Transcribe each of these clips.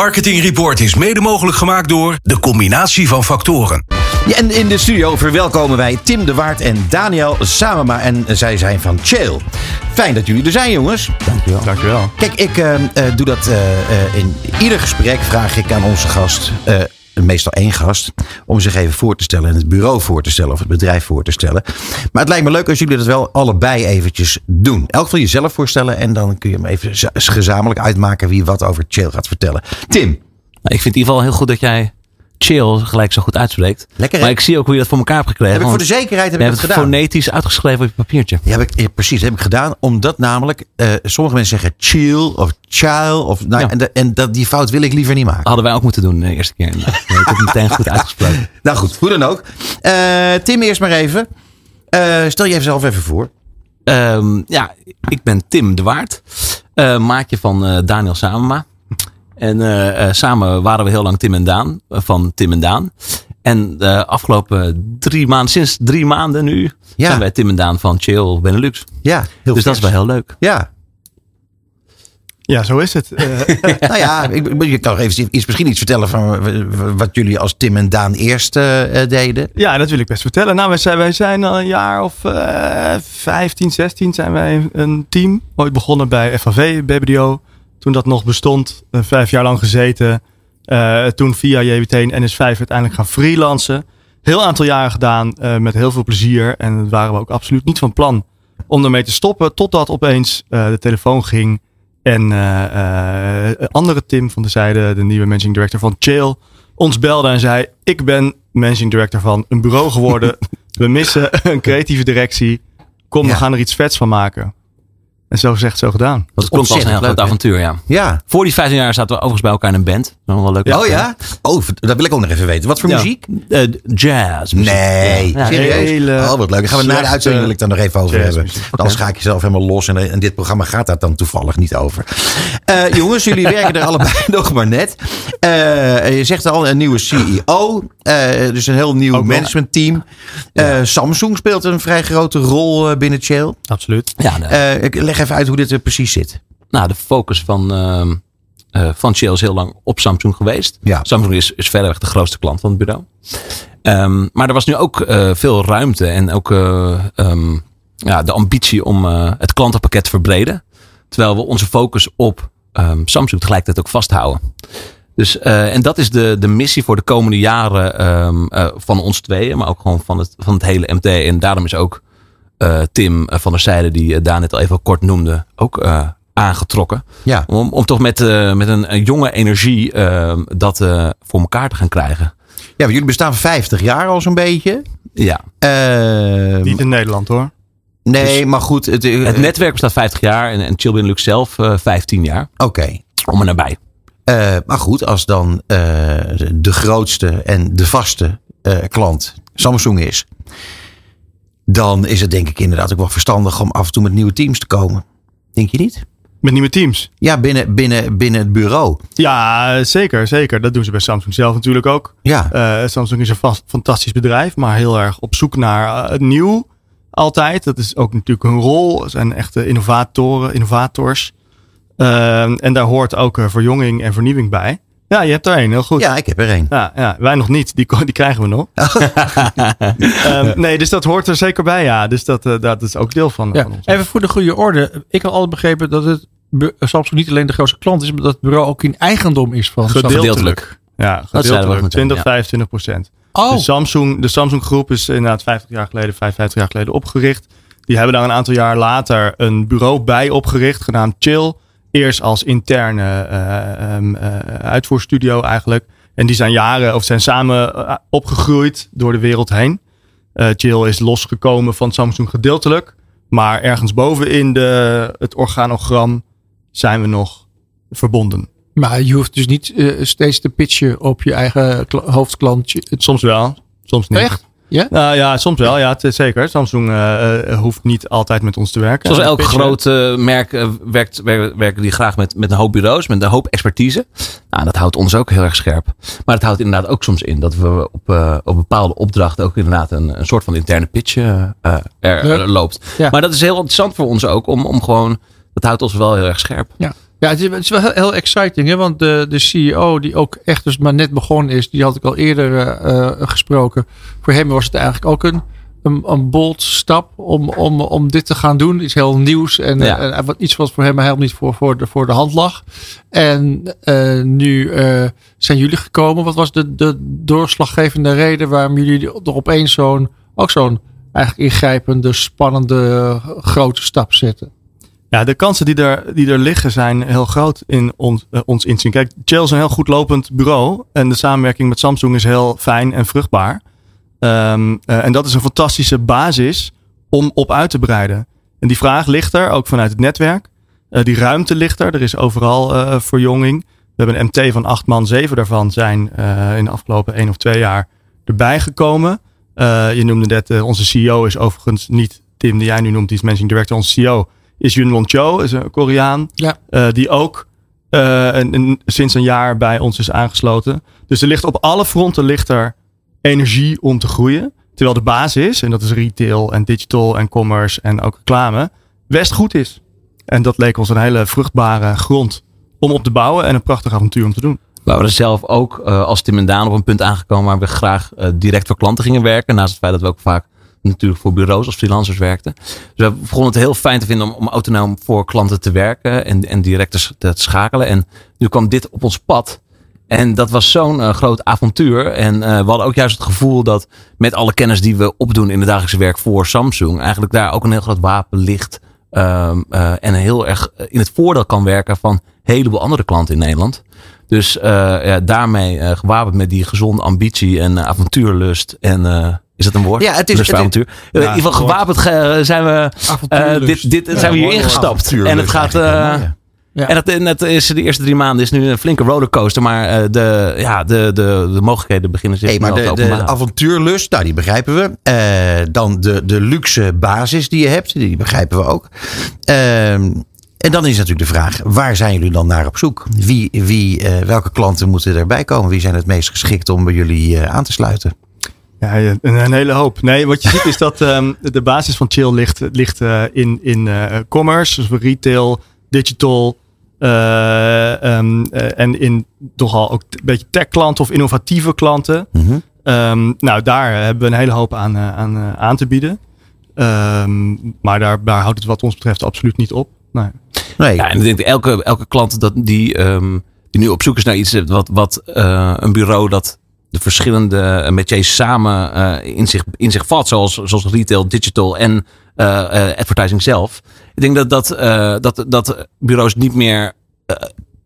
Marketing Report is mede mogelijk gemaakt door de combinatie van factoren. Ja, en in de studio verwelkomen wij Tim de Waard en Daniel Samema. En zij zijn van Chill. Fijn dat jullie er zijn, jongens. Dankjewel. Dankjewel. Kijk, ik uh, uh, doe dat uh, in ieder gesprek. Vraag ik aan onze gast, meestal één gast, om zich even voor te stellen. En het bureau voor te stellen of het bedrijf voor te stellen. Maar het lijkt me leuk als jullie dat wel allebei eventjes doen. Elk van jezelf voorstellen. En dan kun je hem even gezamenlijk uitmaken wie wat over Chill gaat vertellen. Tim. Nou, ik vind in ieder geval heel goed dat jij chill gelijk zo goed uitspreekt. Lekker, maar ik zie ook hoe je dat voor elkaar hebt gekregen. Heb ik voor de zekerheid heb ik het gedaan. fonetisch uitgeschreven op je papiertje. Ja, heb ik, ja, precies. Heb ik gedaan. Omdat namelijk uh, sommige mensen zeggen chill of child. Of, nou, ja. En, de, en dat, die fout wil ik liever niet maken. Hadden wij ook moeten doen de eerste keer. Ik heb het meteen goed uitgesproken. nou goed, hoe dan ook. Uh, Tim, eerst maar even. Uh, stel je jezelf even voor. Um, ja, ik ben Tim de Waard. maatje van Daniel Samema. En uh, samen waren we heel lang Tim en Daan, van Tim en Daan. En de afgelopen drie maanden, sinds drie maanden nu, ja. zijn wij Tim en Daan van Chill Benelux. Ja, heel Dus dat is wel heel leuk. Ja. Ja, zo is het. nou ja, ik, je kan even iets, misschien iets vertellen van wat jullie als Tim en Daan eerst uh, deden. Ja, dat wil ik best vertellen. Nou, wij zijn, wij zijn al een jaar of uh, 15, 16 zijn wij een team. Ooit begonnen bij FAV, BBDO toen dat nog bestond, uh, vijf jaar lang gezeten. Uh, toen via JWT en NS5 uiteindelijk gaan freelancen. Heel aantal jaren gedaan uh, met heel veel plezier. En dat waren we ook absoluut niet van plan om ermee te stoppen. Totdat opeens de telefoon ging. En een andere Tim van de zijde, de nieuwe managing director van Chill, ons belde en zei: Ik ben managing director van een bureau geworden. we missen een creatieve directie. Kom, ja. we gaan er iets vets van maken. En zo gezegd, zo gedaan. Dat komt als een heel groot avontuur, ja. Ja. Voor die 15 jaar zaten we overigens bij elkaar in een band. Dat was wel leuk. Oh ja? Oh, dat wil ik ook nog even weten. Wat voor ja. muziek? Uh, jazz. Muziek. Nee. Ja. Serieus? Hele oh, wat leuk. Dan gaan we na de uitzending wil ik dan nog even over hebben. Dan ga ik jezelf helemaal los. En, en dit programma gaat daar dan toevallig niet over. Uh, jongens, jullie werken er allebei nog maar net. Uh, je zegt al een nieuwe CEO. dus een heel nieuw managementteam. Ja. Samsung speelt een vrij grote rol binnen Chill. Absoluut. Ja, ik leg even uit hoe dit er precies zit. Nou, de focus van, uh, uh, van Shell is heel lang op Samsung geweest. Ja. Samsung is, is verreweg de grootste klant van het bureau. Um, maar er was nu ook uh, veel ruimte en ook um, ja, de ambitie om het klantenpakket te verbreden. Terwijl we onze focus op um, Samsung tegelijkertijd ook vasthouden. Dus, en dat is de, de missie voor de komende jaren van ons tweeën, maar ook gewoon van het, van het hele MT. En daarom is ook uh, Tim van der Zijde, die uh, Daan net al even kort noemde, ook uh, aangetrokken. Ja. Om, om toch met, met een, een, jonge energie dat voor elkaar te gaan krijgen. Ja, jullie bestaan 50 jaar al zo'n beetje. Ja. Niet in Nederland hoor. Nee, dus maar goed. Het, het, netwerk bestaat 50 jaar en, en Chill Benelux zelf 15 jaar. Oké. Okay. Om er nabij. maar goed, als dan de grootste en de vaste klant Samsung is dan is het denk ik inderdaad ook wel verstandig om af en toe met nieuwe teams te komen. Denk je niet? Met nieuwe teams? Ja, binnen, binnen, binnen het bureau. Ja, zeker, zeker. Dat doen ze bij Samsung zelf natuurlijk ook. Ja. Uh, Samsung is een vast, fantastisch bedrijf, maar heel erg op zoek naar uh, het nieuw. Altijd. Dat is ook natuurlijk hun rol. Ze zijn echte innovatoren, innovators. Uh, en daar hoort ook verjonging en vernieuwing bij. Ja, je hebt er één, heel goed. Ja, ik heb er één. Ja, ja, wij nog niet, die, die krijgen we nog. um, nee, dus dat hoort er zeker bij, ja. Dus dat, uh, dat is ook deel van, ja, van ons. Even voor de goede orde. Ik had altijd begrepen dat het Samsung niet alleen de grootste klant is, maar dat het bureau ook in eigendom is van gedeeltelijk. gedeeltelijk. Ja, gedeeltelijk. 20, ja. 25 procent. Oh. De, Samsung, de Samsung groep is inderdaad 50 jaar geleden, 55 jaar geleden opgericht. Die hebben daar een aantal jaar later een bureau bij opgericht, genaamd Chill. Eerst als interne uh, um, uh, uitvoerstudio eigenlijk. En die zijn jaren of zijn samen opgegroeid door de wereld heen. Chill is losgekomen van Samsung gedeeltelijk. Maar ergens bovenin de, het organogram zijn we nog verbonden. Maar je hoeft dus niet steeds te pitchen op je eigen hoofdklant. Soms wel, soms niet. Echt? Ja? Nou ja, soms wel. Ja, het, zeker. Samsung uh, hoeft niet altijd met ons te werken. Zoals elk groot uh, merk uh, werkt, werken, werken die graag met, met een hoop bureaus, met een hoop expertise. Nou, dat houdt ons ook heel erg scherp. Maar het houdt inderdaad ook soms in dat we op, op bepaalde opdrachten ook inderdaad een, een soort van interne pitch er ja. loopt. Ja. Maar dat is heel interessant voor ons ook om, om gewoon, dat houdt ons wel heel erg scherp. Ja. Ja, het is, het is wel heel, heel exciting, hè? want de, de CEO die ook echt dus maar net begonnen is, die had ik al eerder eh, eh, gesproken. Voor hem was het eigenlijk ook een, een, een bold stap om, om, om dit te gaan doen. Iets heel nieuws en, Ja. en wat iets wat voor hem helemaal niet voor, voor, de, voor de hand lag. En eh, nu zijn jullie gekomen. Wat was de, de doorslaggevende reden waarom jullie er opeens zo'n, ook zo'n eigenlijk ingrijpende, spannende, grote stap zetten? Ja, de kansen die er, die er liggen zijn heel groot in ons, eh, ons inzien. Kijk, Shell is een heel goed lopend bureau. En de samenwerking met Samsung is heel fijn en vruchtbaar. Ehm, eh, en dat is een fantastische basis om op uit te breiden. En die vraag ligt er, ook vanuit het netwerk. Eh, die ruimte ligt er. Er is overal verjonging. We hebben een MT van acht man. Zeven daarvan zijn in de afgelopen één of twee jaar erbij gekomen. Je noemde net, onze CEO is overigens niet Tim, die jij nu noemt, die is managing director. Onze CEO is Yunwon Cho, is een Koreaan. Ja. eh, die ook eh, een, een- sinds een jaar bij ons is aangesloten. Dus er ligt op alle fronten ligt er energie om te groeien. Terwijl de basis, en dat is retail en digital en commerce en ook reclame, best goed is. En dat leek ons een hele vruchtbare grond om op te bouwen en een prachtig avontuur om te doen. We waren zelf ook eh, als Tim en Daan op een punt aangekomen waar we graag direct voor klanten gingen werken. Naast het feit dat we ook vaak natuurlijk voor bureaus als freelancers werkten. Dus we begonnen het heel fijn te vinden om, om autonoom voor klanten te werken en, en direct te, schakelen. En nu kwam dit op ons pad. En dat was zo'n eh, groot avontuur. En eh, we hadden ook juist het gevoel dat met alle kennis die we opdoen in het dagelijkse werk voor Samsung, eigenlijk daar ook een heel groot wapen ligt. ehm, eh, en heel erg in het voordeel kan werken van een heleboel andere klanten in Nederland. Dus ja, daarmee gewapend met die gezonde ambitie en avontuurlust. En is dat een woord? Ja, het is- Lust voor het is- avontuur. in ieder geval gewapend ge- zijn we, eh, Avontuurlust. dit, dit, zijn we hier ingestapt. En het gaat. eh, ja. En dat, en dat is de eerste drie maanden is nu een flinke rollercoaster. Maar eh, de, ja, de, de, de mogelijkheden beginnen zich Hey, maar de, avontuurlust, nou, die begrijpen we. Eh, dan de, de luxe basis die je hebt, die begrijpen we ook. Ehm, en dan is natuurlijk de vraag, waar zijn jullie dan naar op zoek? Wie, wie, eh, welke klanten moeten erbij komen? Wie zijn het meest geschikt om bij jullie eh, aan te sluiten? Ja, een, een hele hoop. Nee, wat je ziet is dat ehm, de basis van Chill ligt, ligt eh, in, in eh, commerce, dus retail, digital. eh, ehm, eh, en in toch al ook een beetje tech klanten of innovatieve klanten. Mhm. Ehm, nou, daar hebben we een hele hoop aan, aan, aan te bieden. Ehm, maar daar, daar houdt het wat ons betreft absoluut niet op. Nee. Nee, Ja, en ik denk dat elke, elke klant dat die, ehm, die nu op zoek is naar iets wat, wat eh, een bureau dat de verschillende métiers samen eh, in, zich, in zich vat, zoals, zoals retail, digital en eh, eh, advertising zelf. Ik denk dat, dat, eh, dat, dat bureaus niet meer eh,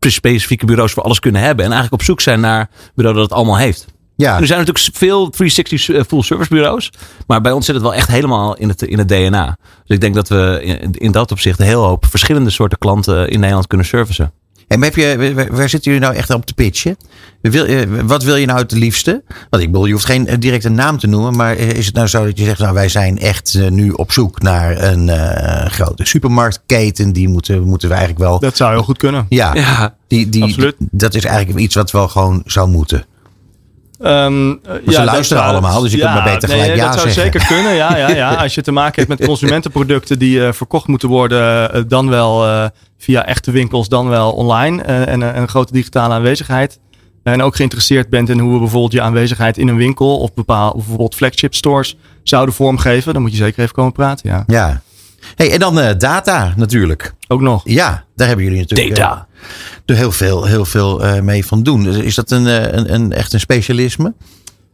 specifieke bureaus voor alles kunnen hebben. En eigenlijk op zoek zijn naar een bureau dat het allemaal heeft. ja. Er zijn natuurlijk veel 360 full service bureaus. Maar bij ons zit het wel echt helemaal in het, in het DNA. Dus ik denk dat we in, in dat opzicht een heel hoop verschillende soorten klanten in Nederland kunnen servicen. En heb je, waar, waar zitten jullie nou echt op te pitchen? Wil, eh, wat wil je nou het liefste? Want ik bedoel, je hoeft geen eh, directe naam te noemen. Maar eh, is het nou zo dat je zegt, nou wij zijn echt nu op zoek naar een eh, grote supermarktketen. Die moeten, moeten we eigenlijk wel... Dat zou heel goed kunnen. Ja, Ja, die, die, absoluut. dat is eigenlijk iets wat wel gewoon zou moeten. Ehm, eh, ze luisteren zou- allemaal, dus je kunt maar beter gelijk nee, ja Dat zou zeker kunnen, ja, ja, ja. Als je te maken hebt met consumentenproducten die verkocht moeten worden, dan wel eh, via echte winkels, dan wel online. eh, en eh, een grote digitale aanwezigheid. En ook geïnteresseerd bent in hoe we bijvoorbeeld je aanwezigheid in een winkel of bepaal, bijvoorbeeld flagship stores zouden vormgeven. Dan moet je zeker even komen praten, ja. Ja. Hey, en dan eh, data natuurlijk. Ook nog. Ja, daar hebben jullie natuurlijk eh, data. er heel veel, heel veel eh, mee van doen. Is dat een, eh, een, een, echt een specialisme?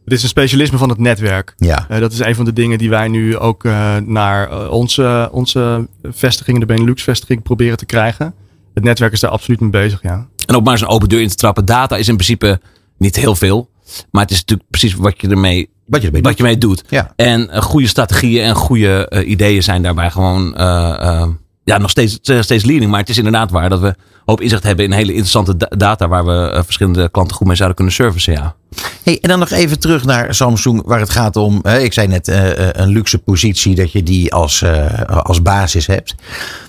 Het is een specialisme van het netwerk. Ja. Eh, dat is een van de dingen die wij nu ook eh, naar eh, onze, onze vestiging, de Benelux-vestiging, proberen te krijgen. Het netwerk is daar absoluut mee bezig, ja. En ook maar eens een open deur in te trappen. Data is in principe niet heel veel. Maar het is natuurlijk precies wat je ermee, Wat je ermee wat je mee doet. Ja. En goede strategieën en goede ideeën zijn daarbij gewoon ja, nog steeds, eh, steeds leading. Maar het is inderdaad waar dat we hoop inzicht hebben in hele interessante da- data waar we eh, verschillende klanten goed mee zouden kunnen servicen. Ja. Hey, en dan nog even terug naar Samsung, waar het gaat om. Hè, ik zei net eh, een luxe positie dat je die als, als basis hebt.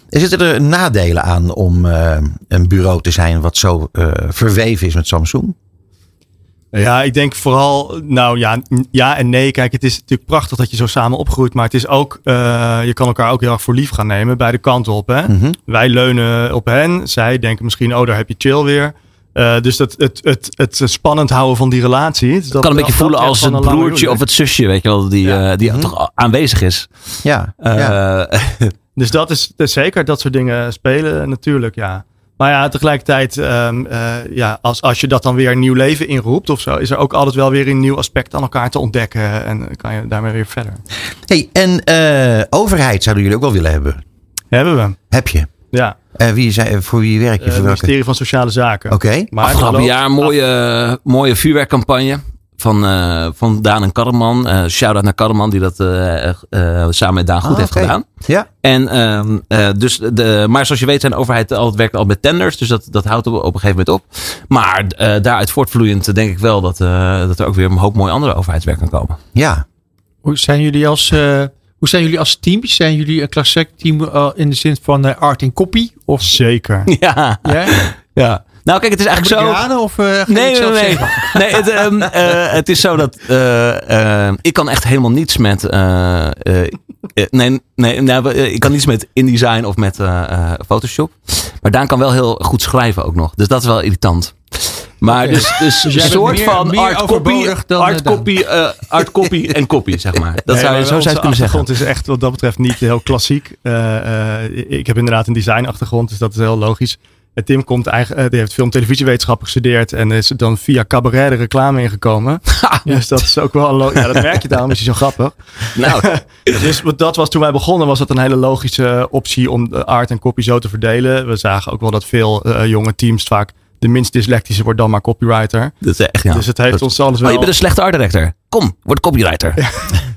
Zitten er nadelen aan om een bureau te zijn wat zo verweven is met Samsung? Ja, ik denk vooral, nou ja, ja en nee. Kijk, het is natuurlijk prachtig dat je zo samen opgroeit. Maar het is ook, eh, je kan elkaar ook heel erg voor lief gaan nemen. Beide kanten op. Hè? Mhm. Wij leunen op hen. Zij denken misschien, oh, daar heb je chill weer. Eh, dus dat, het, het, het spannend houden van die relatie. dus dat- kan een beetje voelen als het broertje of het zusje, weet je wel, die, Ja. eh, die Mhm. toch aanwezig is. Ja, Eh, ja. Dus dat is, dat is zeker dat soort dingen spelen natuurlijk, ja. Maar ja, tegelijkertijd, ehm, eh, ja, als, als je dat dan weer een nieuw leven inroept of zo, is er ook altijd wel weer een nieuw aspect aan elkaar te ontdekken. En kan je daarmee weer verder. Hey, en eh, overheid zouden jullie ook wel willen hebben. Hebben we. Heb je? Ja, Eh, wie zijn, voor wie werk je? voor het welke? ministerie van Sociale Zaken. Oké. Maar Afgelopen jaar een mooie, mooie vuurwerkcampagne van, eh, van Daan en Karreman. Eh Shout-out naar Karreman die dat eh, eh, samen met Daan goed Ah, heeft gedaan. Ja. En, ehm, eh, dus de, maar zoals je weet zijn de overheid altijd, werkt al met tenders. Dus dat, dat houdt op, op een gegeven moment op. Maar eh, daaruit voortvloeiend denk ik wel dat, eh, dat er ook weer een hoop mooi andere overheidswerk kan komen. Ja. Hoe zijn jullie als, eh, hoe zijn jullie als team? Zijn jullie een klassiek team eh, in de zin van art en copy? Of Zeker. Ja, ja? ja. Nou kijk, het is eigenlijk zo... raden of eh, ga je Nee, nee, nee. nee het, ehm, eh, het is zo dat eh, eh, ik kan echt helemaal niets met. eh, eh, eh, nee, nee, nou, ik kan niets met InDesign of met eh, eh, Photoshop. Maar Daan kan wel heel goed schrijven ook nog. Dus dat is wel irritant. Maar dus, dus, Dus een bent soort meer- van meer art copy, dan, art copy, art copy en copy, zeg maar. Dat Nee, zou je, zo zou je kunnen zeggen. achtergrond is echt wat dat betreft niet heel klassiek. Eh, eh, ik heb inderdaad een designachtergrond, dus dat is heel logisch. En Tim komt eigenlijk, eh, die heeft film- en televisiewetenschap gestudeerd en is dan via cabaret de reclame ingekomen. Dus dat is ook wel een ja, dat merk je daarom is hij zo grappig. Nou, Dus wat dat was toen wij begonnen, was dat een hele logische optie om de art en copy zo te verdelen. We zagen ook wel dat veel eh, jonge teams vaak de minst dyslectische wordt dan maar copywriter. dat is echt, ja. Dus het heeft Dat- ons alles Oh, wel. je bent een slechte art director. Kom, word copywriter.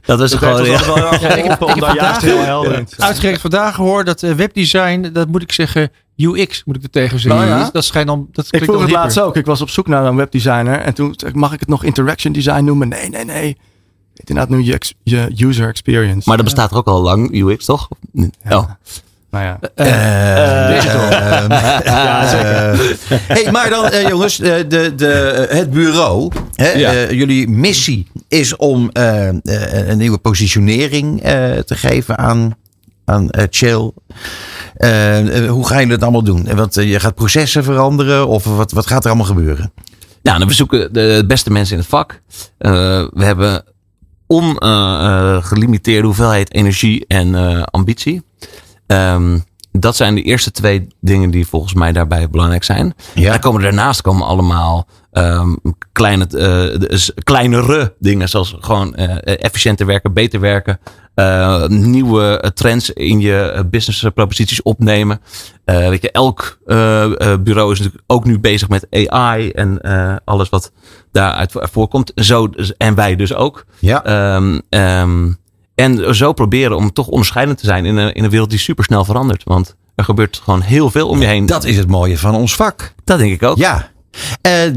Dat is dat gewoon. ja. wel Ja, ik heb- geholpen ik om heb daar juist vandaag- heel helder. Uitgerekend vandaag gehoord dat eh, webdesign, dat moet ik zeggen, UX moet ik er tegen zeggen. Oh ja? Dat- schijnt dan. Dat Ik klinkt vroeg het laatst ook. Ik was op zoek naar een webdesigner. En toen zei ik, mag ik het nog interaction design noemen? Nee, nee, nee. Het is inderdaad nu je, user experience. Maar dat bestaat er ook al lang, UX, toch? Oh. nou ja. Eh, Ja, zeker. eh, hey, maar dan, eh, jongens, eh, de, de, eh, het bureau. Hè, Ja. eh, jullie missie is om eh, eh, een nieuwe positionering eh, te geven aan, aan eh, Chill. Eh, hoe gaan jullie dat allemaal doen? Want eh, je gaat processen veranderen of wat, wat gaat er allemaal gebeuren? Nou, dan we zoeken de beste mensen in het vak. We hebben ongelimiteerde hoeveelheid energie en ambitie. Ehm, dat zijn de eerste twee dingen die volgens mij daarbij belangrijk zijn. Ja. En komen daarnaast komen allemaal ehm, kleine, dus kleinere dingen. Zoals gewoon efficiënter werken, beter werken. Eh, nieuwe eh, trends in je eh, business proposities opnemen. Weet je, elk bureau is natuurlijk ook nu bezig met AI en alles wat daaruit vo- voorkomt. Zo, en wij dus ook. Ja. Ehm, ehm, en zo proberen om toch onderscheidend te zijn in een, in een wereld die super snel verandert. Want er gebeurt gewoon heel veel om je heen. Dat is het mooie van ons vak. dat denk ik ook. Ja.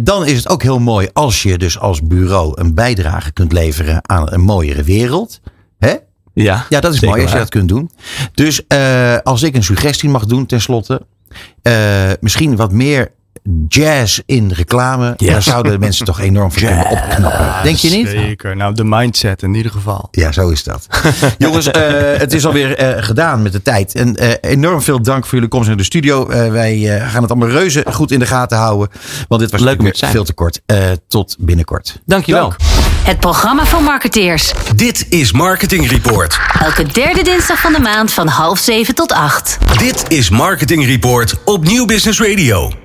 Dan is het ook heel mooi als je dus als bureau een bijdrage kunt leveren aan een mooiere wereld. Hè? Ja, Ja, dat is mooi als je dat kunt doen. Dus eh, als ik een suggestie mag doen tenslotte. eh misschien wat meer jazz in reclame. Daar zouden mensen toch enorm voor kunnen opknappen. Denk je niet? Zeker. Nou, de mindset in ieder geval. Ja, zo is dat. Jongens, eh, het is alweer eh, gedaan met de tijd. En eh, enorm veel dank voor jullie komst naar de studio. Wij gaan het allemaal reuze goed in de gaten houden. Want dit was Leuk om natuurlijk hier te zijn. veel te kort. Eh, tot binnenkort. Dankjewel. Dank. Het programma van marketeers. Dit is Marketing Report. Elke derde dinsdag van de maand van half zeven tot acht. Dit is Marketing Report op Nieuw Business Radio.